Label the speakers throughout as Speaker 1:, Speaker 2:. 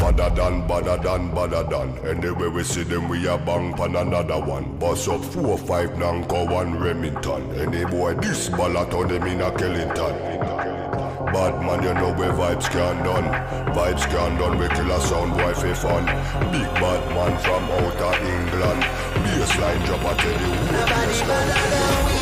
Speaker 1: Badder than, badder than, badder than. Anyway we see them, we a bang pan another one. Bust up four, five, Nanko, one Remington. Any boy this ballot on them in a Kellington. Bad man, you know where vibes can done. Vibes can done, we kill a sound boy for fun. Big bad man from outer England. Baseline drop, I tell you who.
Speaker 2: Nobody better than we.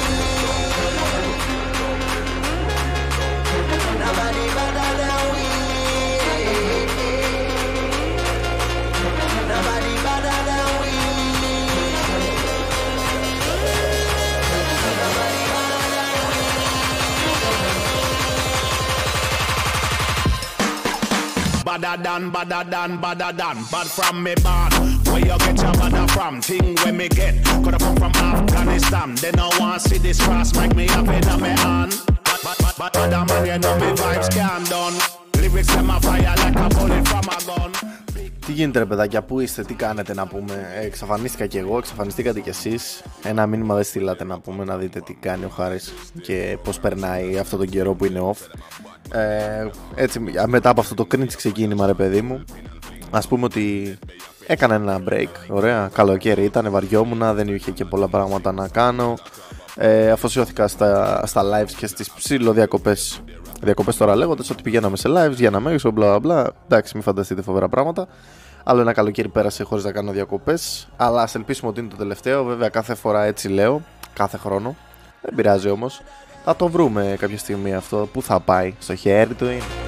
Speaker 3: Badder than, badder than, badder than Bad from me born Where you get your badder from? Thing where me get Coulda come from Afghanistan They no want see this cross Make me up in me hand But, but, man, you know me vibes can done Lyrics them a fire like a bullet from a gun
Speaker 4: Τι γίνεται ρε παιδάκια, πού είστε, τι κάνετε να πούμε; Ε, Εξαφανίστηκα κι εγώ, εξαφανιστήκατε κι εσείς. Ένα μήνυμα δεν στείλατε να πούμε Να δείτε τι κάνει ο Χάρης Και πως περνάει αυτό τον καιρό που είναι off. Ε, Έτσι μετά από αυτό το cringe ξεκίνημα ρε παιδί μου Ας πούμε ότι έκανα ένα break Ωραία, καλοκαίρι ήταν, βαριόμουνα Δεν είχε και πολλά πράγματα να κάνω. Ε, Αφοσιώθηκα στα, στα lives και στις ψηλοδιακοπές Διακοπές τώρα λέγοντας ότι πηγαίναμε σε lives, βγαίναμε έξω, μπλα μπλα. Εντάξει, μην φανταστείτε φοβερά πράγματα. Άλλο ένα καλοκαίρι πέρασε χωρίς να κάνω διακοπές. Αλλά ας ελπίσουμε ότι είναι το τελευταίο. Βέβαια, κάθε φορά έτσι λέω. Κάθε χρόνο. Δεν πειράζει όμως. Θα το βρούμε κάποια στιγμή αυτό. Πού θα πάει, στο χέρι του είναι.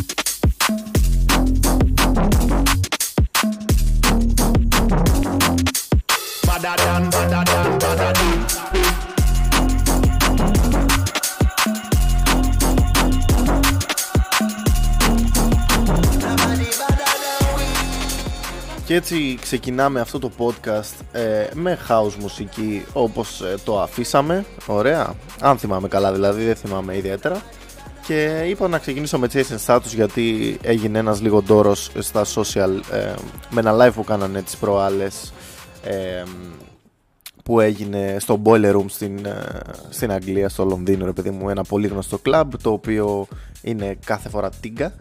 Speaker 4: Και έτσι ξεκινάμε αυτό το podcast ε, με house μουσική όπως ε, το αφήσαμε. Ωραία. Αν θυμάμαι καλά δηλαδή, δεν θυμάμαι ιδιαίτερα. Και είπα να ξεκινήσω με Jason Status γιατί έγινε ένας λίγο ντόρος στα social ε, με ένα live που κάνανε τις προάλλες ε, που έγινε στο Boiler Room στην, ε, στην Αγγλία, στο Λονδίνο, ρε παιδί μου, ένα πολύ γνωστό κλαμπ το οποίο είναι κάθε φορά τίγκα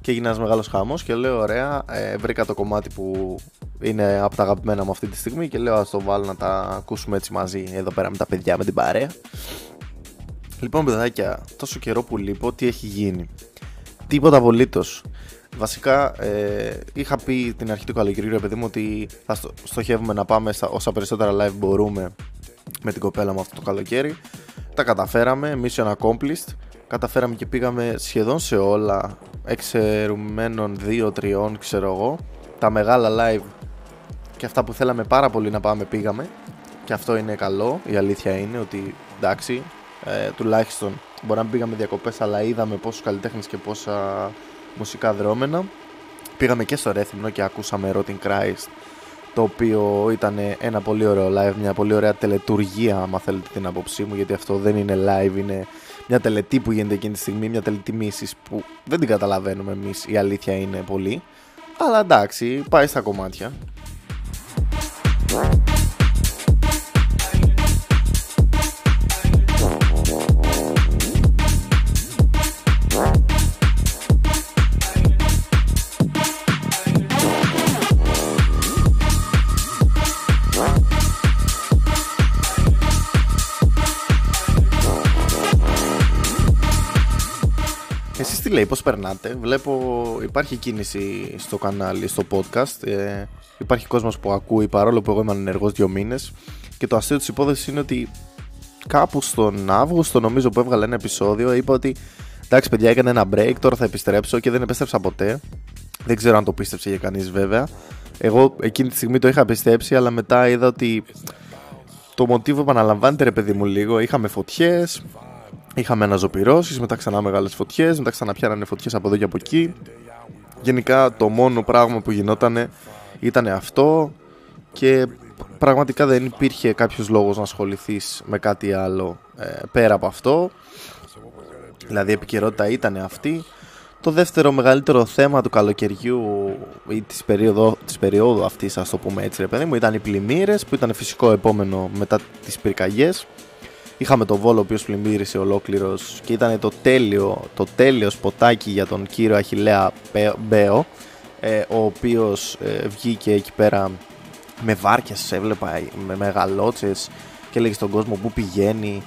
Speaker 4: και έγινε ένας μεγάλος χαμός και λέω ωραία, ε, βρήκα το κομμάτι που είναι από τα αγαπημένα μου αυτή τη στιγμή και λέω ας το βάλω να τα ακούσουμε έτσι μαζί εδώ πέρα με τα παιδιά, με την παρέα. Λοιπόν, παιδάκια, τόσο καιρό που λείπω, τι έχει γίνει; Τίποτα απολύτως. Βασικά, ε, είχα πει την αρχή του καλοκαιριού, ρε παιδί μου, ότι θα στο- στοχεύουμε να πάμε στα όσα περισσότερα live μπορούμε με την κοπέλα μου αυτό το καλοκαίρι. Τα καταφέραμε, mission accomplished. Καταφέραμε και πήγαμε σχεδόν σε όλα, εξαιρουμένων 2-3, ξέρω εγώ. Τα μεγάλα live και αυτά που θέλαμε πάρα πολύ να πάμε πήγαμε. Και αυτό είναι καλό. Η αλήθεια είναι ότι εντάξει, ε, τουλάχιστον μπορεί να μην πήγαμε διακοπές αλλά είδαμε πόσους καλλιτέχνες και πόσα μουσικά δρόμενα. Πήγαμε και στο Ρέθυμνο και ακούσαμε Rotting Christ το οποίο ήταν ένα πολύ ωραίο live, μια πολύ ωραία τελετουργία άμα θέλετε την άποψή μου γιατί αυτό δεν είναι live, είναι μια τελετή που γίνεται εκείνη τη στιγμή, μια τελετή μίσης που δεν την καταλαβαίνουμε εμείς, η αλήθεια είναι πολύ. Αλλά εντάξει, πάει στα κομμάτια λέει, πώς περνάτε. Βλέπω υπάρχει κίνηση στο κανάλι, στο podcast. Ε, υπάρχει κόσμος που ακούει παρόλο που εγώ είμαι ενεργός δύο μήνες. Και το αστείο της υπόθεσης είναι ότι κάπου στον Αύγουστο νομίζω που έβγαλε ένα επεισόδιο είπα ότι εντάξει παιδιά έκανε ένα break, τώρα θα επιστρέψω και δεν επέστρεψα ποτέ. Δεν ξέρω αν το πίστεψε για κανείς βέβαια. Εγώ εκείνη τη στιγμή το είχα πιστέψει αλλά μετά είδα ότι το μοτίβο επαναλαμβάνεται ρε παιδί μου λίγο. Είχαμε φωτιές, Είχαμε αναζωπυρώσεις, μετά ξανά μεγάλες φωτιές, μετά ξανά πιάνανε φωτιές από εδώ και από εκεί. Γενικά το μόνο πράγμα που γινόταν ήταν αυτό και πραγματικά δεν υπήρχε κάποιος λόγος να ασχοληθείς με κάτι άλλο ε, πέρα από αυτό. Δηλαδή η επικαιρότητα ήταν αυτή. Το δεύτερο μεγαλύτερο θέμα του καλοκαιριού ή της περίοδου, της περίοδου αυτής, ας το πούμε έτσι ρε παιδί μου, ήταν οι πλημμύρες που ήταν φυσικό επόμενο μετά τις πυρκαγιές. Είχαμε το Βόλο ο οποίος πλημμύρισε ολόκληρος και ήταν το τέλειο, το τέλειος σποτάκι για τον κύριο Αχιλέα Μπέο ε, ο οποίος ε, βγήκε εκεί πέρα με βάρκες έβλεπα με μεγαλότσες και λέγει στον κόσμο που πηγαίνει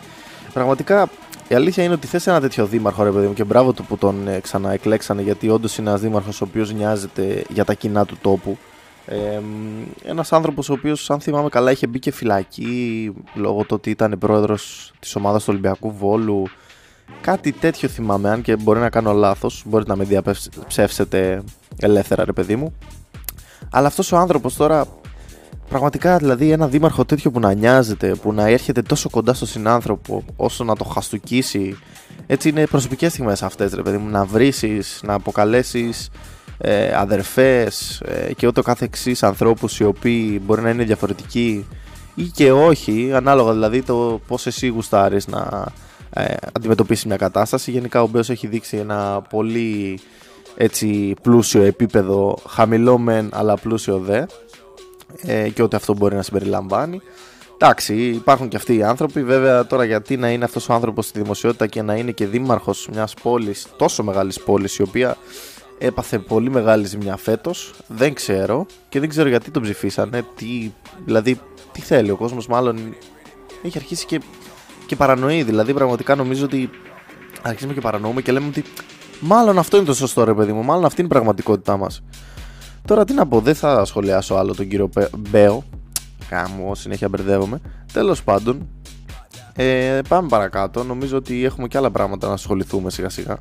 Speaker 4: πραγματικά η αλήθεια είναι ότι θες ένα τέτοιο δήμαρχο, ρε παιδί μου, και μπράβο του που τον ε, ξαναεκλέξανε, γιατί όντως είναι ένας δήμαρχος ο οποίος νοιάζεται για τα κοινά του τόπου. Ε, ένας άνθρωπος ο οποίος, αν θυμάμαι καλά, είχε μπει και φυλακή λόγω του ότι ήταν πρόεδρος της ομάδας του Ολυμπιακού Βόλου. Κάτι τέτοιο θυμάμαι, αν και μπορεί να κάνω λάθος. Μπορείτε να με διαψεύσετε ελεύθερα, ρε παιδί μου. Αλλά αυτός ο άνθρωπος τώρα Πραγματικά δηλαδή ένα δήμαρχο τέτοιο που να νοιάζεται, που να έρχεται τόσο κοντά στον συνάνθρωπο όσο να το χαστούκίσει. Έτσι είναι προσωπικές στιγμές αυτές, ρε παιδί μου. Να βρει, να αποκαλέσεις ε, αδερφές ε, και ούτω κάθε εξή ανθρώπους οι οποίοι μπορεί να είναι διαφορετικοί ή και όχι, ανάλογα δηλαδή το πώς εσύ γουστάρεις να ε, αντιμετωπίσεις μια κατάσταση. Γενικά ο Μπέος έχει δείξει ένα πολύ έτσι πλούσιο επίπεδο, χαμηλό μεν αλλά πλούσιο δε ε, και ότι αυτό μπορεί να συμπεριλαμβάνει. Εντάξει, υπάρχουν και αυτοί οι άνθρωποι. Βέβαια, τώρα γιατί να είναι αυτός ο άνθρωπος στη δημοσιότητα και να είναι και δήμαρχος μιας πόλης, τόσο μεγάλης πόλης, η οποία έπαθε πολύ μεγάλη ζημιά φέτος, δεν ξέρω και δεν ξέρω γιατί τον ψηφίσανε. Τι, δηλαδή, τι θέλει ο κόσμος, μάλλον έχει αρχίσει και, και παρανοεί. Δηλαδή, πραγματικά νομίζω ότι αρχίζουμε και παρανοούμε και λέμε ότι μάλλον αυτό είναι το σωστό ρε παιδί μου, μάλλον αυτή είναι η πραγματικότητά μας. Τώρα τι να πω, δεν θα σχολιάσω άλλο τον κύριο Μπέο. Κάμω, συνέχεια μπερδεύομαι. Τέλος πάντων, ε, πάμε παρακάτω. Νομίζω ότι έχουμε και άλλα πράγματα να ασχοληθούμε σιγά σιγά.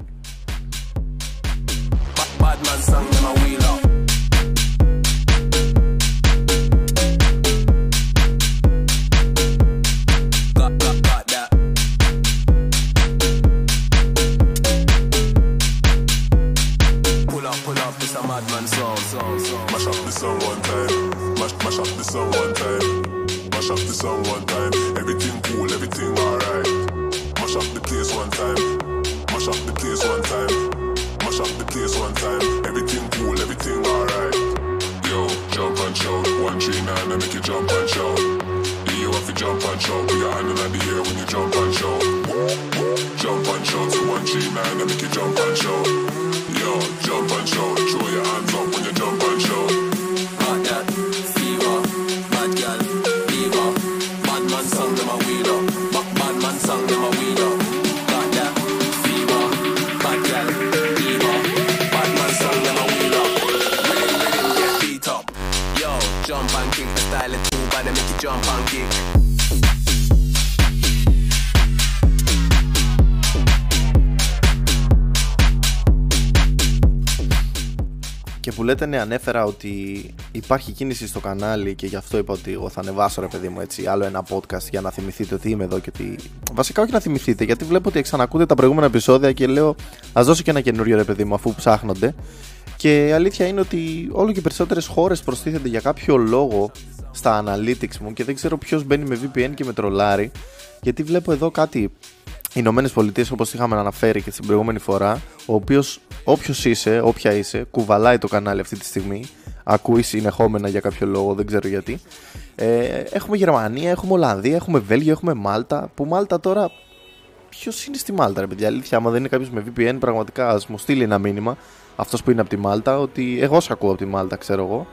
Speaker 4: someone λέτε ναι ανέφερα ότι υπάρχει κίνηση στο κανάλι και γι' αυτό είπα ότι εγώ θα ανεβάσω ρε παιδί μου έτσι άλλο ένα podcast για να θυμηθείτε ότι είμαι εδώ και ότι... Βασικά όχι να θυμηθείτε γιατί βλέπω ότι ξανακούτε τα προηγούμενα επεισόδια και λέω ας δώσω και ένα καινούριο ρε παιδί μου αφού ψάχνονται. Και η αλήθεια είναι ότι όλο και περισσότερες χώρες προστίθενται για κάποιο λόγο στα analytics μου και δεν ξέρω ποιος μπαίνει με VPN και με τρολάρι γιατί βλέπω εδώ κάτι. Οι Ηνωμένες Πολιτείες, όπως είχαμε αναφέρει και την προηγούμενη φορά, ο οποίος, όποιος είσαι, όποια είσαι, κουβαλάει το κανάλι αυτή τη στιγμή, ακούει συνεχόμενα για κάποιο λόγο, δεν ξέρω γιατί. Ε, έχουμε Γερμανία, έχουμε Ολλανδία, έχουμε Βέλγιο, έχουμε Μάλτα. Που Μάλτα τώρα. Ποιος είναι στη Μάλτα, ρε παιδιά. Αλήθεια, άμα δεν είναι κάποιος με VPN, πραγματικά ας μου στείλει ένα μήνυμα. Αυτός που είναι από τη Μάλτα, ότι εγώ σε ακούω από τη Μάλτα, ξέρω εγώ.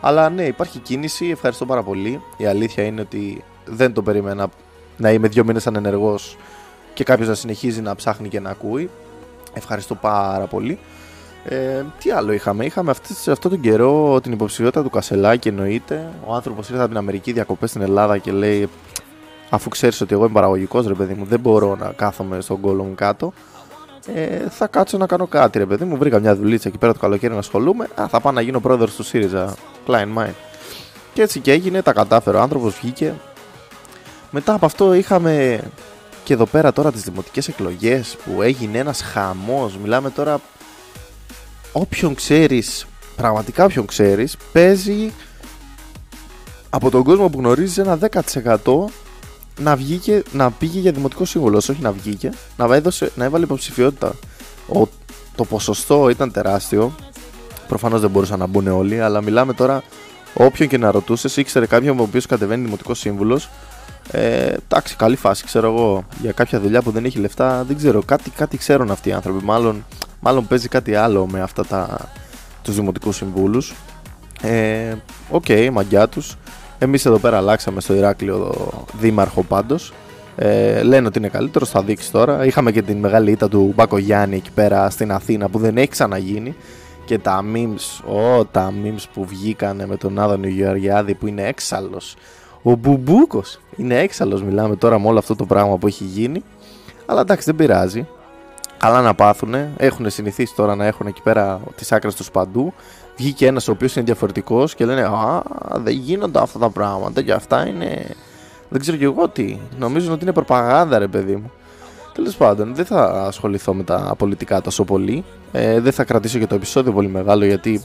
Speaker 4: Αλλά ναι, υπάρχει κίνηση, ευχαριστώ πάρα πολύ. Η αλήθεια είναι ότι δεν το περίμενα να είμαι δύο μήνες ανενεργός και κάποιος να συνεχίζει να ψάχνει και να ακούει. Ευχαριστώ πάρα πολύ. Ε, τι άλλο είχαμε, είχαμε αυτή, σε αυτόν τον καιρό την υποψηφιότητα του Κασελάκη εννοείται. Ο άνθρωπος ήρθε από την Αμερική διακοπές στην Ελλάδα και λέει, αφού ξέρεις ότι εγώ είμαι παραγωγικός, ρε παιδί μου, δεν μπορώ να κάθομαι στον κόλλο μου κάτω. Ε, θα κάτσω να κάνω κάτι, ρε παιδί μου. Βρήκα μια δουλίτσα εκεί πέρα το καλοκαίρι να ασχολούμαι. Α, θα πάω να γίνω πρόεδρος του ΣΥΡΙΖΑ. Klein Mind. Και έτσι και έγινε, τα κατάφερε. Ο άνθρωπος βγήκε. Μετά από αυτό είχαμε και εδώ πέρα τώρα τις δημοτικές εκλογές που έγινε ένας χαμός, μιλάμε τώρα όποιον ξέρεις, πραγματικά όποιον ξέρεις, παίζει από τον κόσμο που γνωρίζεις ένα 10% να, βγήκε, να πήγε για δημοτικό σύμβολο, όχι να βγήκε, να, έδωσε, να έβαλε υποψηφιότητα. Ο το ποσοστό ήταν τεράστιο. Προφανώς δεν μπορούσαν να μπουν όλοι, αλλά μιλάμε τώρα όποιον και να ρωτούσες, ήξερε κάποιον ο οποίος κατεβαίνει δημοτικός σύμβουλος. Ε, εντάξει, καλή φάση, ξέρω εγώ. Για κάποια δουλειά που δεν έχει λεφτά, δεν ξέρω. Κάτι, κάτι ξέρουν αυτοί οι άνθρωποι. Μάλλον, μάλλον παίζει κάτι άλλο με αυτά τα, τους δημοτικούς συμβούλους. Ε, OK, okay, μαγκιά τους. Εμείς εδώ πέρα αλλάξαμε στο Ηράκλειο δήμαρχο πάντως. Ε, λένε ότι είναι καλύτερο, θα δείξει τώρα. Είχαμε και την μεγάλη ήττα του Μπακογιάννη εκεί πέρα στην Αθήνα που δεν έχει ξαναγίνει. Και τα memes, oh, τα memes που βγήκανε με τον Άδωνο Γεωργιάδη που είναι έξαλλος. Ο Μπουμπούκος είναι έξαλλος, μιλάμε τώρα με όλο αυτό το πράγμα που έχει γίνει. Αλλά εντάξει δεν πειράζει. Καλά να πάθουνε. Έχουν συνηθίσει τώρα να έχουν εκεί πέρα τις άκρες τους παντού. Βγήκε ένας ο οποίος είναι διαφορετικός και λένε Α, δεν γίνονται αυτά τα πράγματα και αυτά είναι. Δεν ξέρω κι εγώ τι. Νομίζω ότι είναι προπαγάνδα, ρε παιδί μου. Τέλος πάντων, δεν θα ασχοληθώ με τα πολιτικά τόσο πολύ. Ε, δεν θα κρατήσω και το επεισόδιο πολύ μεγάλο γιατί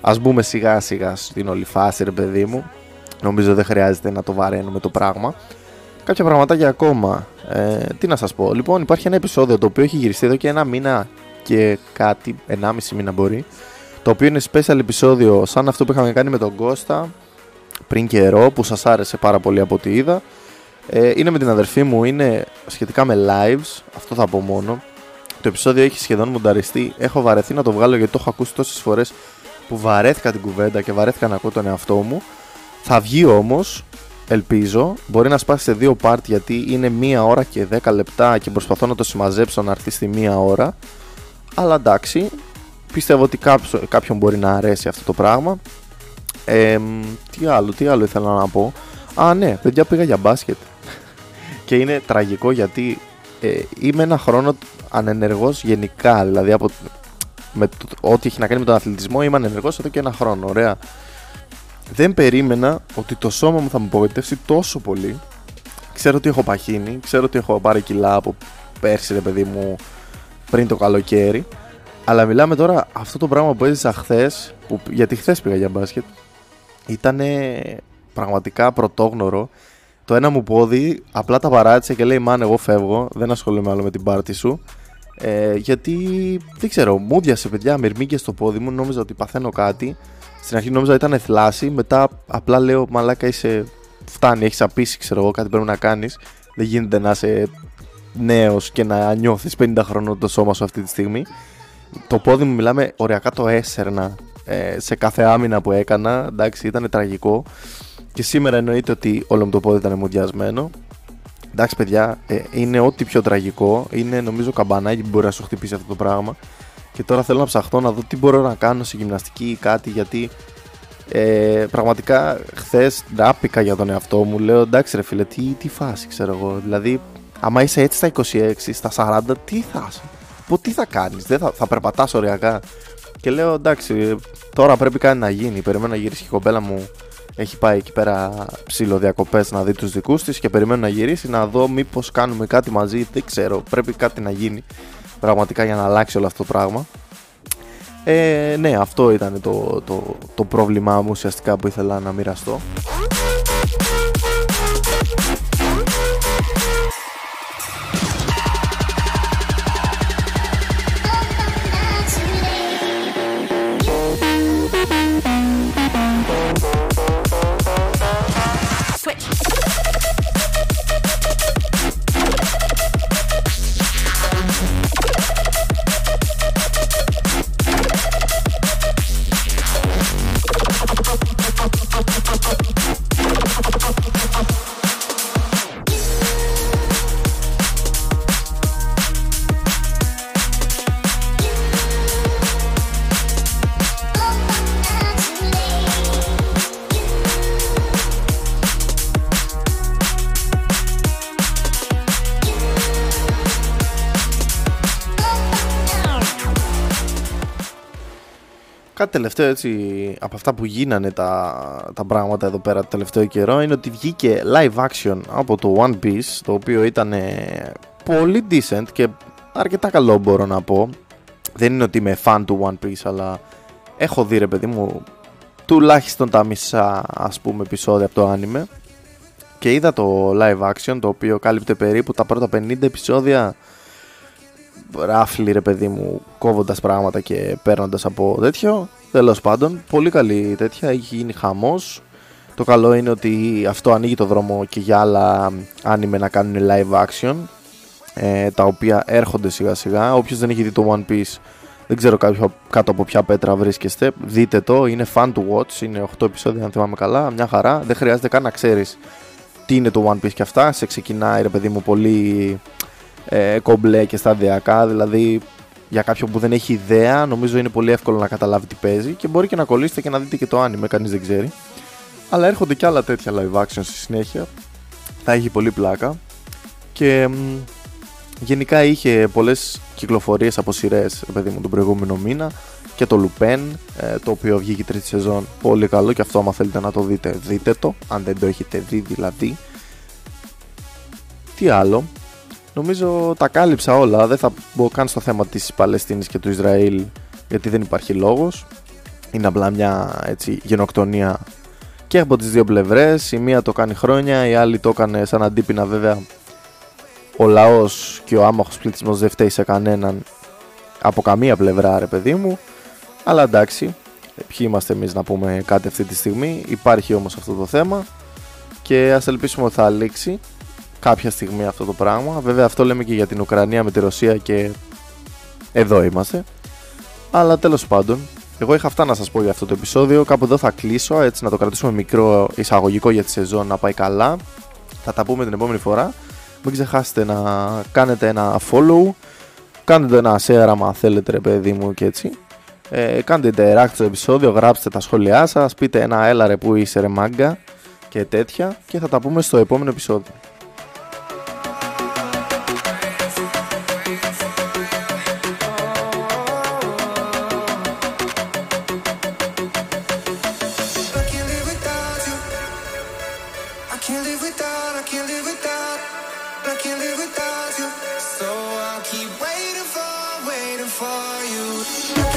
Speaker 4: ας μπούμε σιγά σιγά στην όλη φάση, ρε παιδί μου. Νομίζω δεν χρειάζεται να το βαραίνουμε το πράγμα. Κάποια πραγματάκια ακόμα. Ε, τι να σας πω. Λοιπόν, υπάρχει ένα επεισόδιο το οποίο έχει γυριστεί εδώ και ένα μήνα και κάτι, ενάμιση μήνα μπορεί. Το οποίο είναι special επεισόδιο σαν αυτό που είχαμε κάνει με τον Κώστα πριν καιρό που σας άρεσε πάρα πολύ από ό,τι είδα. Ε, είναι με την αδερφή μου, είναι σχετικά με lives, αυτό θα πω μόνο. Το επεισόδιο έχει σχεδόν μονταριστεί. Έχω βαρεθεί να το βγάλω γιατί το έχω ακούσει τόσες φορές που βαρέθηκα την κουβέντα και βαρέθηκα να ακούω τον εαυτό μου. Θα βγει όμως, ελπίζω. Μπορεί να σπάσει σε δύο part γιατί είναι μία ώρα και 10 λεπτά και προσπαθώ να το συμμαζέψω να έρθει στη μία ώρα. Αλλά εντάξει, πιστεύω ότι κάποιον μπορεί να αρέσει αυτό το πράγμα. Ε, τι άλλο, τι άλλο ήθελα να πω. Α, ναι, παιδιά πήγα για μπάσκετ. και είναι τραγικό γιατί ε, είμαι ένα χρόνο ανενεργός γενικά. Δηλαδή από με το, ό,τι έχει να κάνει με τον αθλητισμό είμαι ανενεργός εδώ και ένα χρόνο. Ωραία. Δεν περίμενα ότι το σώμα μου θα μου απογοητεύσει τόσο πολύ. Ξέρω ότι έχω παχύνει, ξέρω ότι έχω πάρει κιλά από πέρσι, ρε παιδί μου, πριν το καλοκαίρι. Αλλά μιλάμε τώρα αυτό το πράγμα που έζησα χθες, γιατί χθες πήγα για μπάσκετ, ήταν πραγματικά πρωτόγνωρο. Το ένα μου πόδι απλά τα παράτησε και λέει Μάν, εγώ φεύγω. Δεν ασχολούμαι άλλο με την πάρτι σου. Ε, γιατί δεν ξέρω, μου διασε παιδιά, μυρμήγκες στο πόδι μου. Νόμιζα ότι παθαίνω κάτι. Στην αρχή νόμιζα ότι ήταν θλάση. Μετά απλά λέω Μαλάκα είσαι. Φτάνει, έχεις απίσει, ξέρω εγώ, κάτι πρέπει να κάνεις. Δεν γίνεται να είσαι νέος και να νιώθεις 50 χρονών το σώμα σου αυτή τη στιγμή. Το πόδι μου, μιλάμε, οριακά το έσερνα ε, σε κάθε άμυνα που έκανα. Εντάξει, ήταν τραγικό. Και σήμερα εννοείται ότι όλο μου το πόδι ήταν μουδιασμένο. Εντάξει, παιδιά, ε, είναι ό,τι πιο τραγικό. Είναι νομίζω καμπανάκι που μπορεί να σου χτυπήσει αυτό το πράγμα. Και τώρα θέλω να ψαχτώ να δω τι μπορώ να κάνω σε γυμναστική ή κάτι γιατί ε, πραγματικά χθες ράπηκα για τον εαυτό μου. Λέω εντάξει, ρε φίλε, τι, τι φάση ξέρω εγώ. Δηλαδή, άμα είσαι έτσι στα 26, στα 40, τι θα είσαι. Πω, τι θα κάνεις, δεν θα, θα περπατάς ωριακά. Και λέω εντάξει, τώρα πρέπει κάτι να γίνει. Περιμένω να γυρίσει η κομπέλα μου. Έχει πάει εκεί πέρα ψηλοδιακοπές να δει τους δικούς της και περιμένω να γυρίσει να δω μήπως κάνουμε κάτι μαζί. Δεν ξέρω, πρέπει κάτι να γίνει πραγματικά για να αλλάξει όλο αυτό το πράγμα. Ε, ναι, αυτό ήταν το, το, το πρόβλημά μου ουσιαστικά που ήθελα να μοιραστώ. Κάτι τελευταίο έτσι από αυτά που γίνανε τα, τα πράγματα εδώ πέρα το τελευταίο καιρό είναι ότι βγήκε live action από το One Piece το οποίο ήταν πολύ decent και αρκετά καλό μπορώ να πω. Δεν είναι ότι είμαι fan του One Piece αλλά έχω δει ρε παιδί μου τουλάχιστον τα μισά ας πούμε επεισόδια από το anime και είδα το live action το οποίο κάλυπτε περίπου τα πρώτα 50 επεισόδια ράφλι ρε παιδί μου κόβοντας πράγματα και παίρνοντας από τέτοιο. Τέλος πάντων πολύ καλή τέτοια έχει γίνει χαμός. Το καλό είναι ότι αυτό ανοίγει το δρόμο και για άλλα άνιμε να κάνουν live action ε, τα οποία έρχονται σιγά σιγά. Όποιος δεν έχει δει το One Piece δεν ξέρω κάποιο, κάτω από ποια πέτρα βρίσκεστε δείτε το, είναι fun to watch είναι 8 επεισόδια αν θυμάμαι καλά, μια χαρά. Δεν χρειάζεται καν να ξέρεις τι είναι το One Piece και αυτά. Σε ξεκινάει ρε παιδί μου πολύ ε, κομπλέ και σταδιακά. Δηλαδή για κάποιον που δεν έχει ιδέα, νομίζω είναι πολύ εύκολο να καταλάβει τι παίζει και μπορεί και να κολλήσετε και να δείτε και το anime, κανείς δεν ξέρει. Αλλά έρχονται και άλλα τέτοια live action στη συνέχεια. Θα έχει πολύ πλάκα. Και μ, γενικά είχε πολλές κυκλοφορίες από σειρές, παιδί μου, τον προηγούμενο μήνα. Και το Lupin, ε, το οποίο βγήκε η τρίτη σεζόν. Πολύ καλό και αυτό, άμα θέλετε να το δείτε, δείτε το. Αν δεν το έχετε δει, δηλαδή. Τι άλλο, Νομίζω τα κάλυψα όλα. Δεν θα μπω καν στο θέμα της Παλαιστίνης και του Ισραήλ γιατί δεν υπάρχει λόγος. Είναι απλά μια έτσι, γενοκτονία και από τις δύο πλευρές. Η μία το κάνει χρόνια, η άλλη το έκανε σαν αντίπεινα βέβαια. Ο λαός και ο άμαχος πληθυσμός δεν φταίει σε κανέναν από καμία πλευρά ρε παιδί μου. Αλλά εντάξει, ποιοι είμαστε εμείς να πούμε κάτι αυτή τη στιγμή. Υπάρχει όμως αυτό το θέμα και ας ελπίσουμε ότι θα λήξει κάποια στιγμή αυτό το πράγμα. Βέβαια αυτό λέμε και για την Ουκρανία με τη Ρωσία και εδώ είμαστε. Αλλά τέλος πάντων, εγώ είχα αυτά να σας πω για αυτό το επεισόδιο. Κάπου εδώ θα κλείσω, έτσι να το κρατήσουμε μικρό εισαγωγικό για τη σεζόν να πάει καλά. Θα τα πούμε την επόμενη φορά. Μην ξεχάσετε να κάνετε ένα follow. Κάντε ένα share άμα θέλετε ρε παιδί μου και έτσι. Ε, κάντε interact στο επεισόδιο, γράψτε τα σχόλιά σας, πείτε ένα έλα ρε που είσαι ρε μάγκα και τέτοια και θα τα πούμε στο επόμενο επεισόδιο. for you.